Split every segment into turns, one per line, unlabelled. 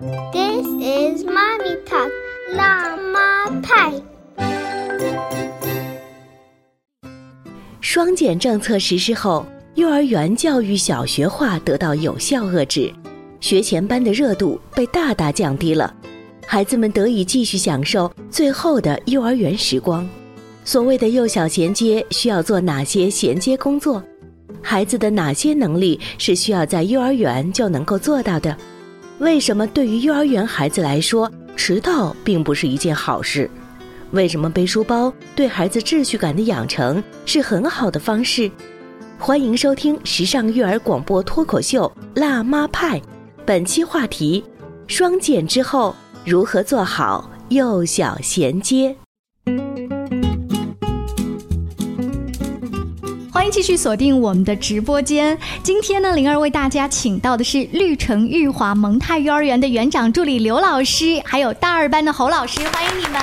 This is mommy talk，辣妈派。
双减政策实施后，幼儿园教育小学化得到有效遏制，学前班的热度被大大降低了，孩子们得以继续享受最后的幼儿园时光。所谓的幼小衔接，需要做哪些衔接工作？孩子的哪些能力是需要在幼儿园就能够做到的？为什么对于幼儿园孩子来说，迟到并不是一件好事？为什么背书包对孩子秩序感的养成是很好的方式？欢迎收听时尚育儿广播脱口秀《辣妈派》，本期话题：双减之后如何做好幼小衔接？
欢迎继续锁定我们的直播间。今天呢，灵儿为大家请到的是绿城玉华蒙泰幼儿园的园长助理刘老师，还有大二班的侯老师，欢迎你们！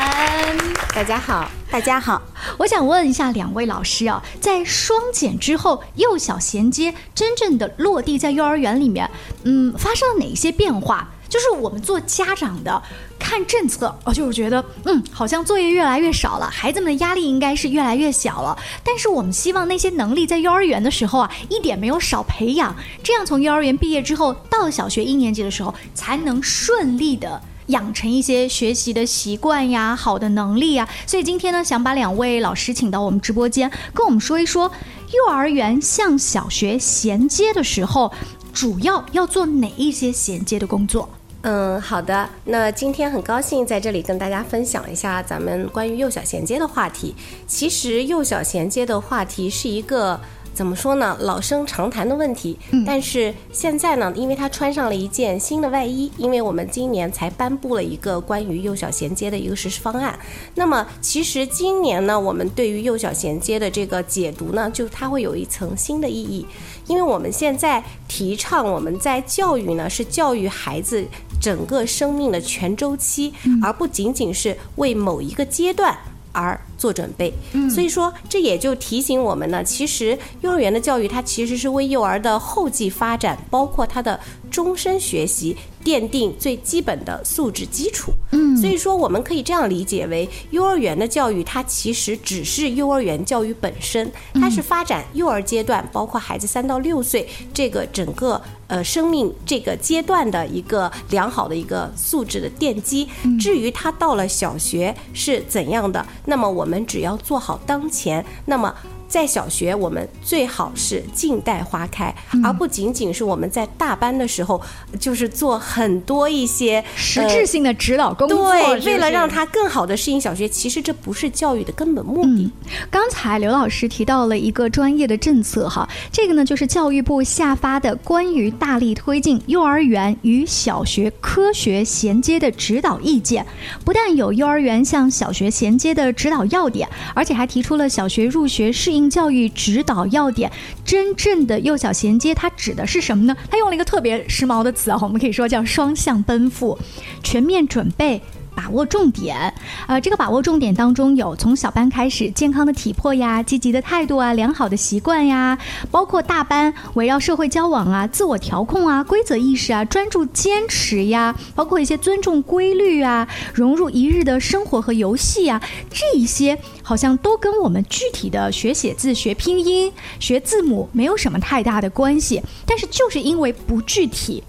大家好，大家好。
我想问一下两位老师啊，在双减之后，幼小衔接真正的落地在幼儿园里面，嗯，发生了哪些变化？就是我们做家长的看政策，啊，就是觉得，嗯，好像作业越来越少了，孩子们的压力应该是越来越小了。但是我们希望那些能力在幼儿园的时候啊，一点没有少培养，这样从幼儿园毕业之后，到小学一年级的时候，才能顺利的养成一些学习的习惯呀，好的能力呀。所以今天呢，想把两位老师请到我们直播间，跟我们说一说幼儿园向小学衔接的时候，主要要做哪一些衔接的工作。
嗯，好的。那今天很高兴在这里跟大家分享一下咱们关于幼小衔接的话题。其实幼小衔接的话题是一个怎么说呢，老生常谈的问题。但是现在呢，因为他穿上了一件新的外衣，因为我们今年才颁布了一个关于幼小衔接的一个实施方案。那么其实今年呢，我们对于幼小衔接的这个解读呢，就它会有一层新的意义。因为我们现在提倡我们在教育呢，是教育孩子整个生命的全周期，而不仅仅是为某一个阶段而做准备。所以说，这也就提醒我们呢，其实幼儿园的教育它其实是为幼儿的后继发展，包括他的终身学习奠定最基本的素质基础。嗯，所以说我们可以这样理解为，幼儿园的教育它其实只是幼儿园教育本身，它是发展幼儿阶段，包括孩子三到六岁这个整个呃生命这个阶段的一个良好的一个素质的奠基。至于他到了小学是怎样的，那么我们只要做好当前，那么。在小学，我们最好是静待花开，而不仅仅是我们在大班的时候，就是做很多一些
实质性的指导工作。
对，为了让他更好的适应小学，其实这不是教育的根本目的。
刚才刘老师提到了一个专业的政策，哈，这个呢就是教育部下发的关于大力推进幼儿园与小学科学衔接的指导意见。不但有幼儿园向小学衔接的指导要点，而且还提出了小学入学适应。教育指导要点，真正的幼小衔接，它指的是什么呢？它用了一个特别时髦的词啊，我们可以说叫双向奔赴，全面准备。把握重点，呃，这个把握重点当中有从小班开始健康的体魄呀、积极的态度啊、良好的习惯呀，包括大班围绕社会交往啊、自我调控啊、规则意识啊、专注坚持呀，包括一些尊重规律啊、融入一日的生活和游戏啊，这一些好像都跟我们具体的学写字、学拼音、学字母没有什么太大的关系，但是就是因为不具体，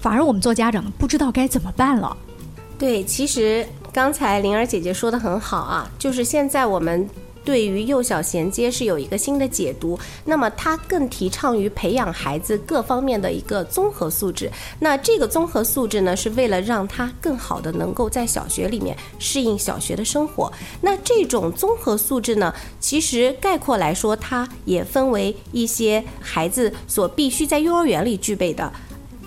反而我们做家长不知道该怎么办了。
对，其实刚才灵儿姐姐说的很好啊，就是现在我们对于幼小衔接是有一个新的解读，那么它更提倡于培养孩子各方面的一个综合素质。那这个综合素质呢，是为了让他更好的能够在小学里面适应小学的生活。那这种综合素质呢，其实概括来说，它也分为一些孩子所必须在幼儿园里具备的，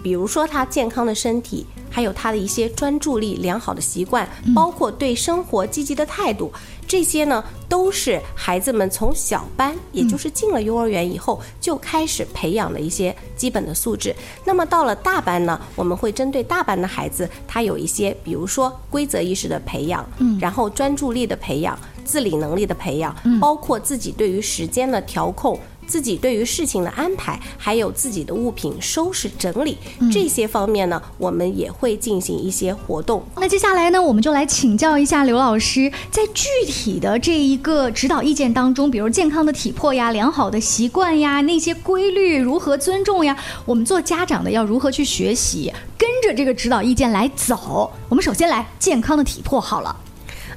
比如说他健康的身体。还有他的一些专注力、良好的习惯，包括对生活积极的态度，这些呢都是孩子们从小班，也就是进了幼儿园以后就开始培养的一些基本的素质。那么到了大班呢，我们会针对大班的孩子，他有一些，比如说规则意识的培养，嗯，然后专注力的培养、自理能力的培养，包括自己对于时间的调控。自己对于事情的安排，还有自己的物品收拾整理这些方面呢，我们也会进行一些活动。
那接下来呢，我们就来请教一下刘老师，在具体的这一个指导意见当中，比如健康的体魄呀、良好的习惯呀、那些规律如何尊重呀，我们做家长的要如何去学习，跟着这个指导意见来走。我们首先来健康的体魄好了。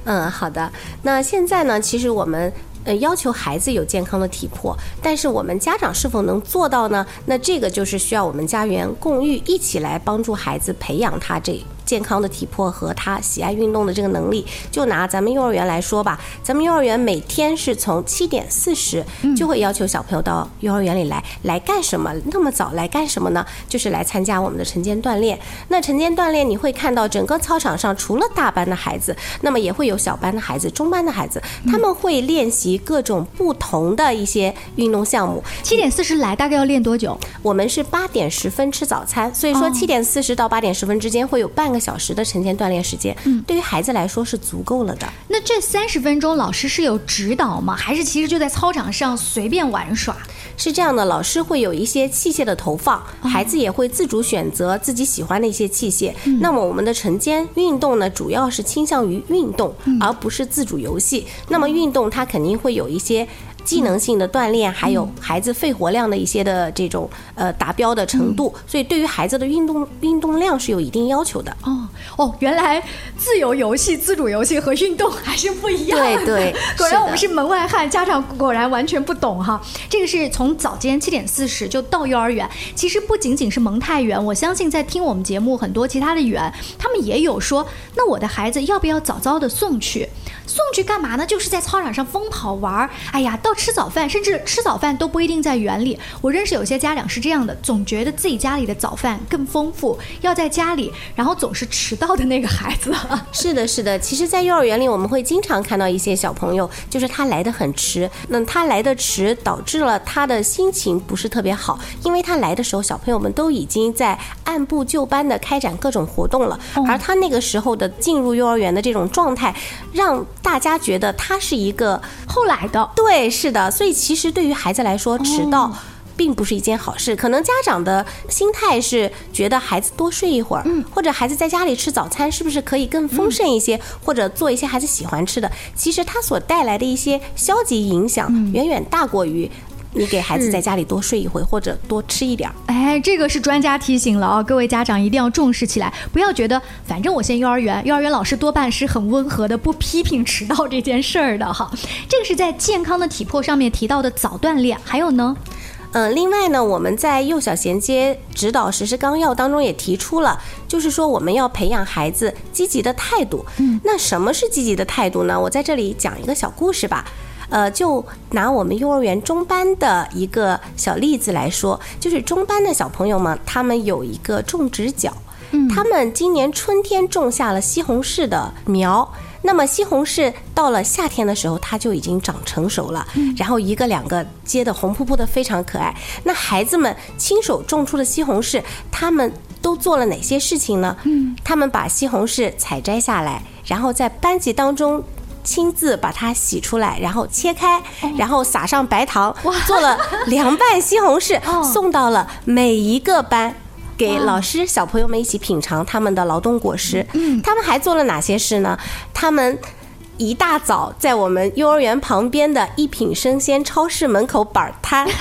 嗯，好的。那现在呢，其实我们。呃，要求孩子有健康的体魄，但是我们家长是否能做到呢？那这个就是需要我们家园共育一起来帮助孩子培养他这。健康的体魄和他喜爱运动的这个能力，就拿咱们幼儿园来说吧，咱们幼儿园每天是从七点四十就会要求小朋友到幼儿园里来，来干什么？那么早来干什么呢？就是来参加我们的晨间锻炼。那晨间锻炼你会看到整个操场上除了大班的孩子，那么也会有小班的孩子、中班的孩子，他们会练习各种不同的一些运动项目。
七点四十来，大概要练多久？
我们是八点十分吃早餐，所以说七点四十到八点十分之间会有半个。小时的晨间锻炼时间，嗯，对于孩子来说是足够了的。
那这三十分钟，老师是有指导吗？还是其实就在操场上随便玩耍？
是这样的，老师会有一些器械的投放，孩子也会自主选择自己喜欢的一些器械。那么我们的晨间运动呢，主要是倾向于运动，而不是自主游戏。那么运动它肯定会有一些。技能性的锻炼，还有孩子肺活量的一些的这种呃达标的程度，所以对于孩子的运动运动量是有一定要求的。
哦哦，原来自由游戏、自主游戏和运动还是不一样。
对对，
果然我们是门外汉，家长果然完全不懂哈。这个是从早间七点四十就到幼儿园，其实不仅仅是蒙太园，我相信在听我们节目很多其他的园，他们也有说，那我的孩子要不要早早的送去？送去干嘛呢？就是在操场上疯跑玩儿。哎呀，到吃早饭，甚至吃早饭都不一定在园里。我认识有些家长是这样的，总觉得自己家里的早饭更丰富，要在家里，然后总是迟到的那个孩子。
是的，是的。其实，在幼儿园里，我们会经常看到一些小朋友，就是他来的很迟。那他来的迟，导致了他的心情不是特别好，因为他来的时候，小朋友们都已经在按部就班的开展各种活动了，而他那个时候的进入幼儿园的这种状态，让大家觉得他是一个
后来的，
对，是的，所以其实对于孩子来说，迟到并不是一件好事。可能家长的心态是觉得孩子多睡一会儿，嗯，或者孩子在家里吃早餐是不是可以更丰盛一些，或者做一些孩子喜欢吃的。其实它所带来的一些消极影响，远远大过于。你给孩子在家里多睡一会，或者多吃一点儿。
哎，这个是专家提醒了啊，各位家长一定要重视起来，不要觉得反正我先幼儿园，幼儿园老师多半是很温和的，不批评迟到这件事儿的哈。这个是在健康的体魄上面提到的早锻炼，还有呢，
嗯，另外呢，我们在幼小衔接指导实施纲要当中也提出了，就是说我们要培养孩子积极的态度。嗯，那什么是积极的态度呢？我在这里讲一个小故事吧。呃，就拿我们幼儿园中班的一个小例子来说，就是中班的小朋友们，他们有一个种植角，他们今年春天种下了西红柿的苗，那么西红柿到了夏天的时候，它就已经长成熟了，然后一个两个结的红扑扑的，非常可爱。那孩子们亲手种出的西红柿，他们都做了哪些事情呢？嗯，他们把西红柿采摘下来，然后在班级当中。亲自把它洗出来，然后切开，然后撒上白糖，做了凉拌西红柿，送到了每一个班，给老师、小朋友们一起品尝他们的劳动果实。嗯，他们还做了哪些事呢？他们一大早在我们幼儿园旁边的一品生鲜超市门口摆摊。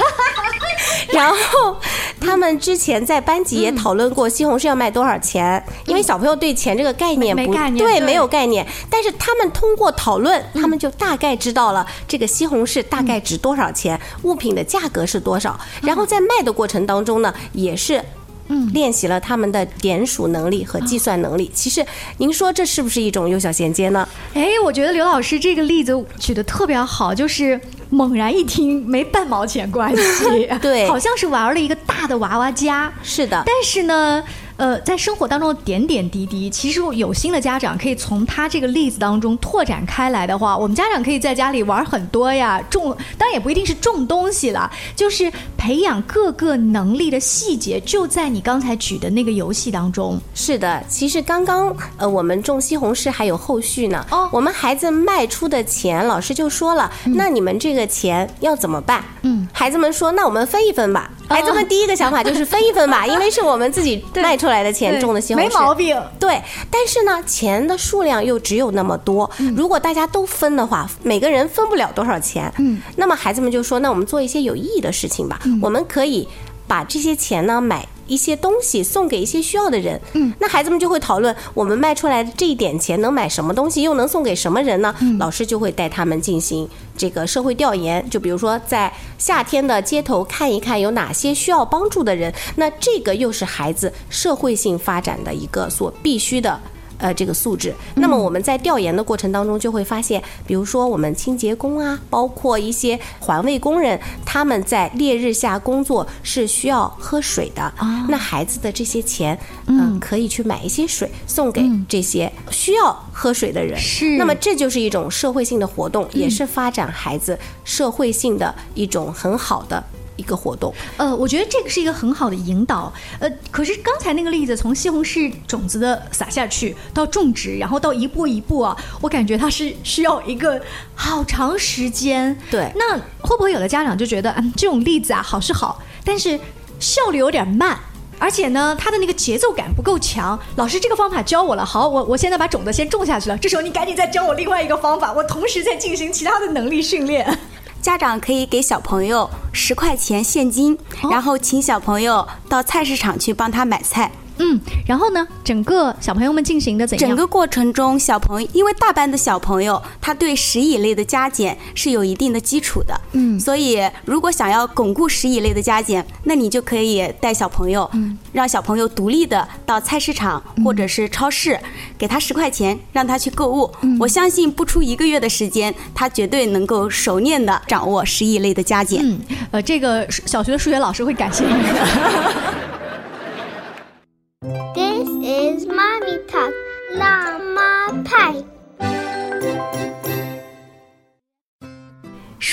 然后，他们之前在班级也讨论过西红柿要卖多少钱，因为小朋友对钱这个概念不对，没有概念。但是他们通过讨论，他们就大概知道了这个西红柿大概值多少钱，物品的价格是多少。然后在卖的过程当中呢，也是。嗯，练习了他们的点数能力和计算能力。其实，您说这是不是一种幼小衔接呢？
哎，我觉得刘老师这个例子举得特别好，就是猛然一听没半毛钱关系，
对，
好像是玩了一个大的娃娃家。
是的，
但是呢。呃，在生活当中的点点滴滴，其实有心的家长可以从他这个例子当中拓展开来的话，我们家长可以在家里玩很多呀，种当然也不一定是种东西了，就是培养各个能力的细节，就在你刚才举的那个游戏当中。
是的，其实刚刚呃，我们种西红柿还有后续呢。
哦
我们孩子卖出的钱，老师就说了，那你们这个钱要怎么办？
嗯，
孩子们说，那我们分一分吧。孩子们第一个想法就是分一分吧，因为是我们自己卖出来的钱种的西红柿，
没毛病。
对，但是呢，钱的数量又只有那么多，如果大家都分的话，每个人分不了多少钱。
嗯，
那么孩子们就说，那我们做一些有意义的事情吧，我们可以把这些钱呢买。一些东西送给一些需要的人，
嗯，
那孩子们就会讨论，我们卖出来的这一点钱能买什么东西，又能送给什么人呢？老师就会带他们进行这个社会调研，就比如说在夏天的街头看一看有哪些需要帮助的人，那这个又是孩子社会性发展的一个所必须的。呃，这个素质。那么我们在调研的过程当中就会发现，比如说我们清洁工啊，包括一些环卫工人，他们在烈日下工作是需要喝水的。那孩子的这些钱，嗯，可以去买一些水送给这些需要喝水的人。
是
那么这就是一种社会性的活动，也是发展孩子社会性的一种很好的一个活动。
呃，我觉得这个是一个很好的引导。呃，可是刚才那个例子，从西红柿种子的撒下去到种植，然后到一步一步啊，我感觉它是需要一个好长时间。
对
那会不会有的家长就觉得，嗯，这种例子啊，好是好，但是效率有点慢。而且呢，它的那个节奏感不够强。老师，这个方法教我了，好，我我现在把种子先种下去了。这时候你赶紧再教我另外一个方法，我同时在进行其他的能力训练。
家长可以给小朋友十块钱现金，然后请小朋友到菜市场去帮他买菜。
嗯，然后呢，整个小朋友们进行的怎样？
整个过程中，小朋友因为大班的小朋友他对十以内的加减是有一定的基础的，
嗯。
所以如果想要巩固十以内的加减，那你就可以带小朋友，
嗯。
让小朋友独立的到菜市场或者是超市，给他十块钱，让他去购物。
嗯。
我相信不出一个月的时间，他绝对能够熟练的掌握十以内的加减。
嗯，呃，这个小学的数学老师会感谢你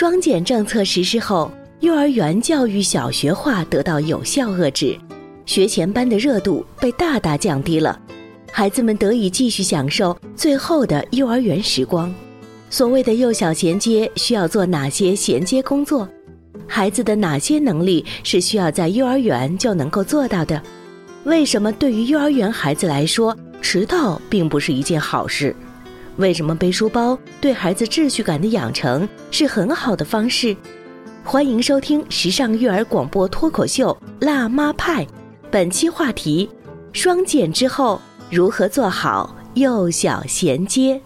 双减政策实施后，幼儿园教育小学化得到有效遏制，学前班的热度被大大降低了，孩子们得以继续享受最后的幼儿园时光。所谓的幼小衔接需要做哪些衔接工作？孩子的哪些能力是需要在幼儿园就能够做到的？为什么对于幼儿园孩子来说，迟到并不是一件好事？为什么背书包对孩子秩序感的养成是很好的方式？欢迎收听时尚育儿广播脱口秀《辣妈派》，本期话题：双减之后如何做好幼小衔接？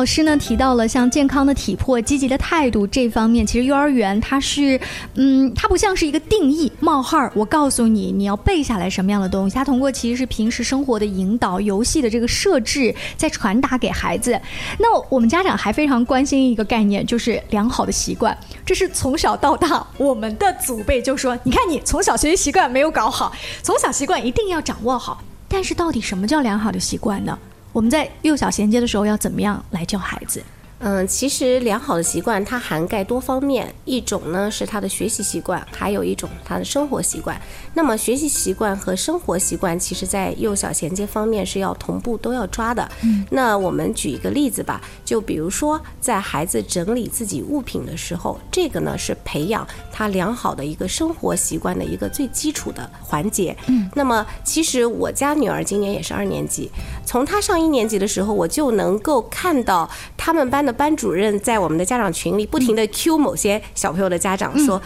老师呢提到了像健康的体魄、积极的态度这方面，其实幼儿园它是，嗯，它不像是一个定义冒号，我告诉你你要背下来什么样的东西，它通过其实是平时生活的引导、游戏的这个设置，在传达给孩子。那我们家长还非常关心一个概念，就是良好的习惯，这是从小到大我们的祖辈就说，你看你从小学习习惯没有搞好，从小习惯一定要掌握好。但是到底什么叫良好的习惯呢？我们在幼小衔接的时候要怎么样来教孩子？
嗯，其实良好的习惯它涵盖多方面，一种呢是他的学习习惯，还有一种他的生活习惯。那么学习习惯和生活习惯，其实在幼小衔接方面是要同步都要抓的。嗯，那我们举一个例子吧，就比如说在孩子整理自己物品的时候，这个呢是培养他良好的一个生活习惯的一个最基础的环节。嗯，那么其实我家女儿今年也是二年级，从她上一年级的时候，我就能够看到他们班的班主任在我们的家长群里不停的 Q 某些小朋友的家长说。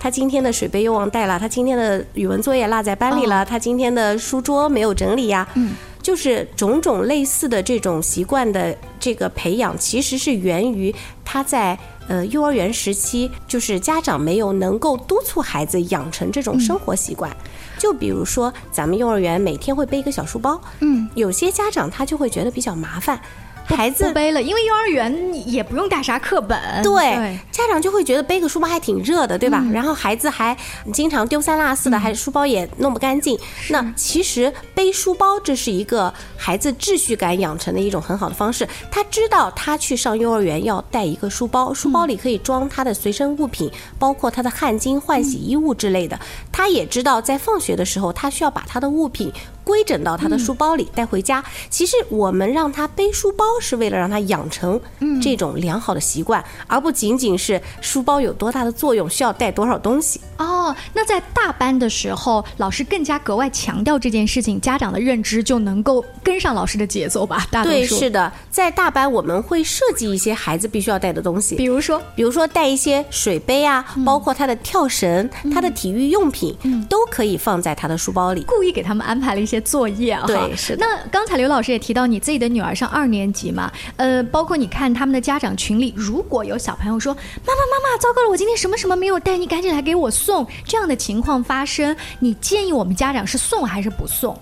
他今天的水杯又忘带了，他今天的语文作业落在班里了，他今天的书桌没有整理呀。嗯，就是种种类似的这种习惯的这个培养，其实是源于他在呃幼儿园时期，就是家长没有能够督促孩子养成这种生活习惯。就比如说，咱们幼儿园每天会背一个小书包，
嗯，
有些家长他就会觉得比较麻烦。孩子
不背了，因为幼儿园也不用带啥课本。
对，家长就会觉得背个书包还挺热的，对吧？然后孩子还经常丢三落四的，还书包也弄不干净。那其实背书包这是一个孩子秩序感养成的一种很好的方式。他知道他去上幼儿园要带一个书包，书包里可以装他的随身物品，包括他的汗巾、换洗衣物之类的。他也知道在放学的时候，他需要把他的物品。规整到他的书包里带回家。其实我们让他背书包，是为了让他养成这种良好的习惯，而不仅仅是书包有多大的作用，需要带多少东西。
哦，那在大班的时候，老师更加格外强调这件事情，家长的认知就能够跟上老师的节奏吧？大
对，是的，在大班我们会设计一些孩子必须要带的东西，
比如说，
比如说带一些水杯啊，包括他的跳绳、他的体育用品，都可以放在他的书包里。
故意给他们安排了一些。作业哈，
对，是的。
那刚才刘老师也提到你自己的女儿上二年级嘛，呃，包括你看他们的家长群里，如果有小朋友说妈妈妈妈，糟糕了，我今天什么什么没有带，你赶紧来给我送，这样的情况发生，你建议我们家长是送还是不送？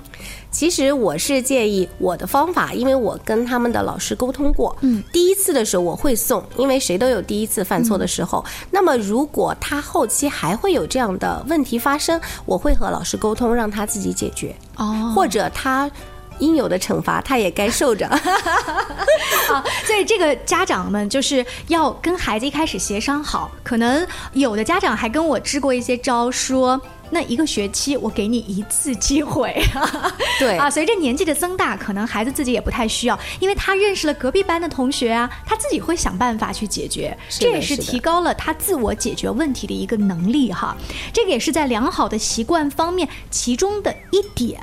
其实我是建议我的方法，因为我跟他们的老师沟通过。嗯，第一次的时候我会送，因为谁都有第一次犯错的时候。那么如果他后期还会有这样的问题发生，我会和老师沟通，让他自己解决。哦，或者他应有的惩罚他也该受着。
啊，所以这个家长们就是要跟孩子一开始协商好。可能有的家长还跟我支过一些招，说。那一个学期我给你一次机会，
对
啊，随着年纪的增大，可能孩子自己也不太需要，因为他认识了隔壁班的同学啊，他自己会想办法去解决，这也是提高了他自我解决问题的一个能力哈。这个也是在良好的习惯方面其中的一点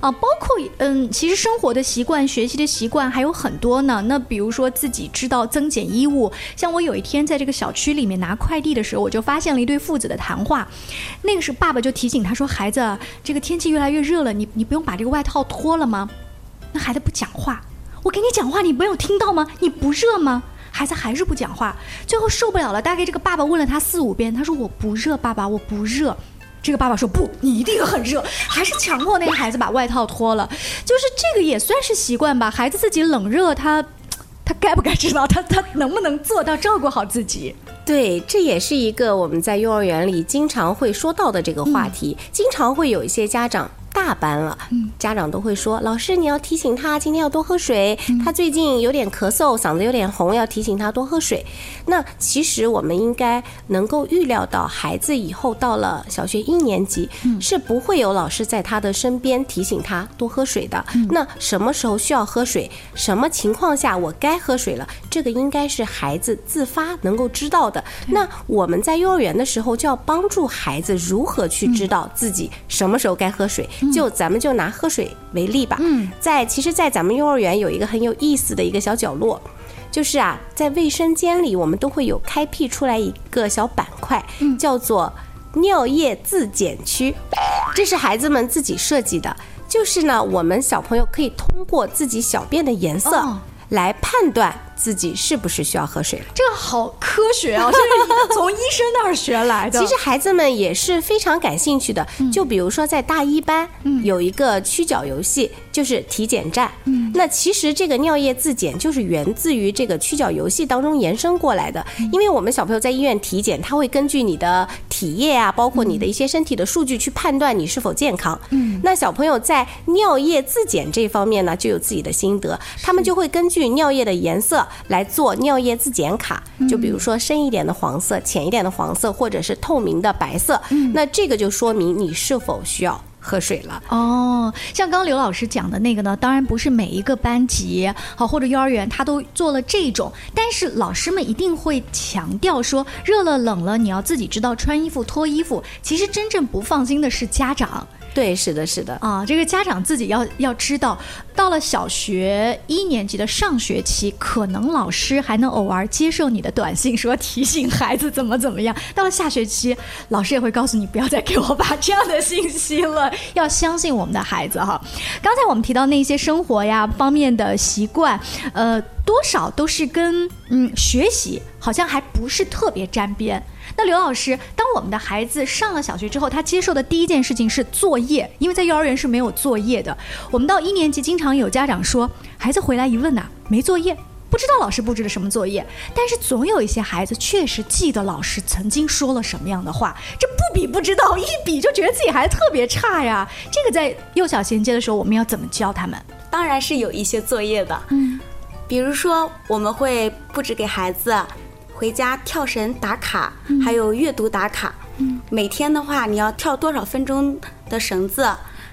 啊，包括嗯，其实生活的习惯、学习的习惯还有很多呢。那比如说自己知道增减衣物，像我有一天在这个小区里面拿快递的时候，我就发现了一对父子的谈话，那个是爸爸。就提醒他说：“孩子，这个天气越来越热了，你你不用把这个外套脱了吗？”那孩子不讲话，我给你讲话，你没有听到吗？你不热吗？孩子还是不讲话，最后受不了了。大概这个爸爸问了他四五遍，他说：“我不热，爸爸，我不热。”这个爸爸说：“不，你一定很热。”还是强迫那个孩子把外套脱了。就是这个也算是习惯吧。孩子自己冷热，他他该不该知道？他他能不能做到照顾好自己？
对，这也是一个我们在幼儿园里经常会说到的这个话题，经常会有一些家长。大班了，家长都会说：“老师，你要提醒他今天要多喝水。他最近有点咳嗽，嗓子有点红，要提醒他多喝水。”那其实我们应该能够预料到，孩子以后到了小学一年级，是不会有老师在他的身边提醒他多喝水的。那什么时候需要喝水？什么情况下我该喝水了？这个应该是孩子自发能够知道的。那我们在幼儿园的时候就要帮助孩子如何去知道自己什么时候该喝水。就咱们就拿喝水为例吧，在其实，在咱们幼儿园有一个很有意思的一个小角落，就是啊，在卫生间里，我们都会有开辟出来一个小板块，叫做尿液自检区，这是孩子们自己设计的，就是呢，我们小朋友可以通过自己小便的颜色来判断。自己是不是需要喝水了？
这个好科学啊！这是 从医生那儿学来的。
其实孩子们也是非常感兴趣的。就比如说在大一班，有一个曲角游戏，就是体检站。嗯，那其实这个尿液自检就是源自于这个曲角游戏当中延伸过来的。因为我们小朋友在医院体检，他会根据你的体液啊，包括你的一些身体的数据去判断你是否健康。嗯，那小朋友在尿液自检这方面呢，就有自己的心得。他们就会根据尿液的颜色。来做尿液自检卡，就比如说深一点的黄色、浅一点的黄色，或者是透明的白色，那这个就说明你是否需要喝水了。
哦，像刚刘老师讲的那个呢，当然不是每一个班级好或者幼儿园他都做了这种，但是老师们一定会强调说，热了冷了你要自己知道穿衣服脱衣服。其实真正不放心的是家长。
对，是的，是的
啊，这个家长自己要要知道，到了小学一年级的上学期，可能老师还能偶尔接受你的短信，说提醒孩子怎么怎么样。到了下学期，老师也会告诉你，不要再给我发这样的信息了，要相信我们的孩子哈。刚才我们提到那些生活呀方面的习惯，呃，多少都是跟嗯学习好像还不是特别沾边。那刘老师，当我们的孩子上了小学之后，他接受的第一件事情是作业，因为在幼儿园是没有作业的。我们到一年级，经常有家长说，孩子回来一问呐，没作业，不知道老师布置了什么作业，但是总有一些孩子确实记得老师曾经说了什么样的话，这不比不知道，一比就觉得自己孩子特别差呀。这个在幼小衔接的时候，我们要怎么教他们？
当然是有一些作业的，
嗯，
比如说我们会布置给孩子回家跳绳打卡，还有阅读打卡。嗯，每天的话，你要跳多少分钟的绳子，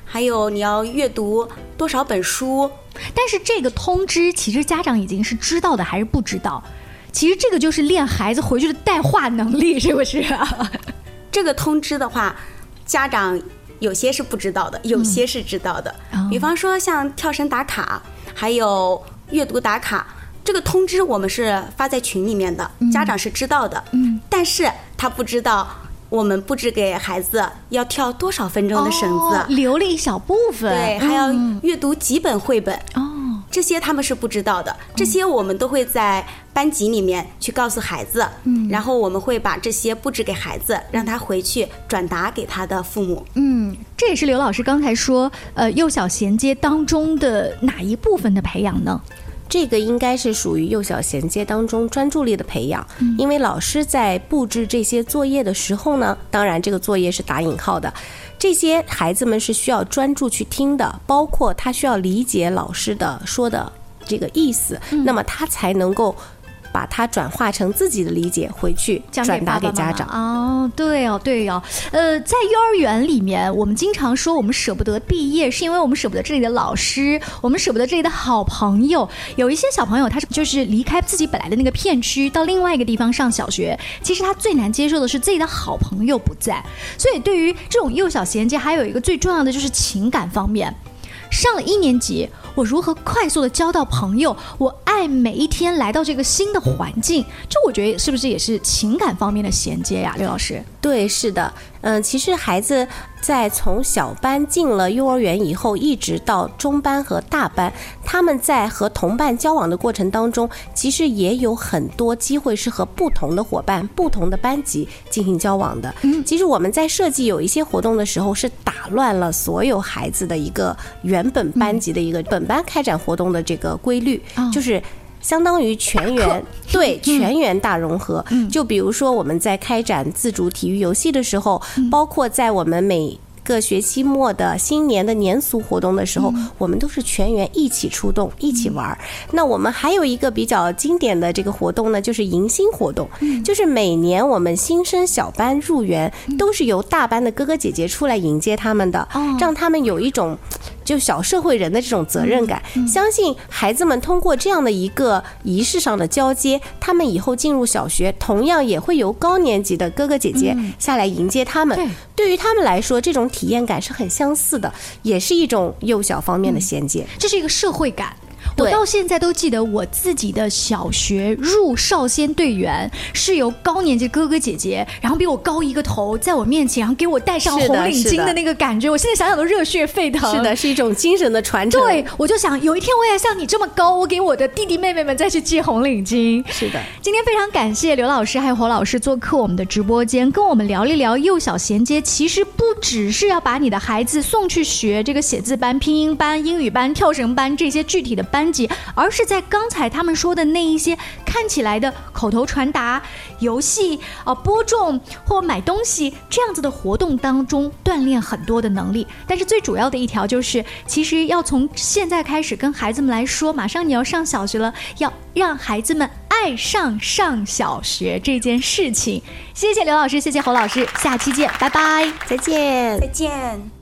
还有你要阅读多少本书。
但是这个通知其实家长已经是知道的，还是不知道？其实这个就是练孩子回去的带话能力，是不是？
这个通知的话，家长有些是不知道的，有些是知道的。
哦
比方说像跳绳打卡，还有阅读打卡，这个通知我们是发在群里面的，家长是知道的。
嗯，
但是他不知道我们布置给孩子要跳多少分钟的绳子，
哦留了一小部分，
对，还要
嗯
阅读几本绘本。
哦。
这些他们是不知道的，这些我们都会在班级里面去告诉孩子，嗯，然后我们会把这些布置给孩子，让他回去转达给他的父母。
嗯，这也是刘老师刚才说，呃，幼小衔接当中的哪一部分的培养呢？
这个应该是属于幼小衔接当中专注力的培养，因为老师在布置这些作业的时候呢，当然这个作业是打引号的，这些孩子们是需要专注去听的，包括他需要理解老师的说的这个意思，那么他才能够把它转化成自己的理解回去
讲
转达
爸爸妈妈
给家长。
哦，对哦，对哦，呃，在幼儿园里面，我们经常说我们舍不得毕业，是因为我们舍不得这里的老师，我们舍不得这里的好朋友。有一些小朋友，他是就是离开自己本来的那个片区，到另外一个地方上小学，其实他最难接受的是自己的好朋友不在。所以，对于这种幼小衔接，还有一个最重要的就是情感方面。上了一年级，我如何快速的交到朋友？我在每一天来到这个新的环境，这我觉得是不是也是情感方面的衔接呀，刘老师？
对，是的，嗯，其实孩子在从小班进了幼儿园以后，一直到中班和大班，他们在和同伴交往的过程当中，其实也有很多机会是和不同的伙伴、不同的班级进行交往的。嗯，其实我们在设计有一些活动的时候，是打乱了所有孩子的一个原本班级的一个本班开展活动的这个规律，
哦
就是。相当于全员对全员大融合，就比如说我们在开展自主体育游戏的时候，包括在我们每个学期末的新年的年俗活动的时候，我们都是全员一起出动，一起玩儿。那我们还有一个比较经典的这个活动呢，就是迎新活动，就是每年我们新生小班入园，都是由大班的哥哥姐姐出来迎接他们的，让他们有一种。就小社会人的这种责任感，相信孩子们通过这样的一个仪式上的交接，他们以后进入小学，同样也会由高年级的哥哥姐姐下来迎接他们。
对
对于他们来说，这种体验感是很相似的，也是一种幼小方面的衔接。
这是一个社会感。我到现在都记得我自己的小学入少先队员是由高年级哥哥姐姐，然后比我高一个头，在我面前，然后给我戴上红领巾的那个感觉，我现在想想都热血沸腾。
是的，。是一种精神的传承。
对，我就想有一天我也像你这么高，我给我的弟弟妹妹们再去系红领巾。
是的。
今天非常感谢刘老师还有侯老师做客我们的直播间，跟我们聊一聊幼小衔接。其实不只是要把你的孩子送去学这个写字班、拼音班、英语班、跳绳班这些具体的班级，而是在刚才他们说的那一些看起来的口头传达、游戏啊、播种或买东西这样子的活动当中锻炼很多的能力。但是最主要的一条就是，其实要从现在开始跟孩子们来说，马上你要上小学了，要让孩子们爱上上小学这件事情。谢谢刘老师，谢谢侯老师，下期见，拜拜。
再见
再。见。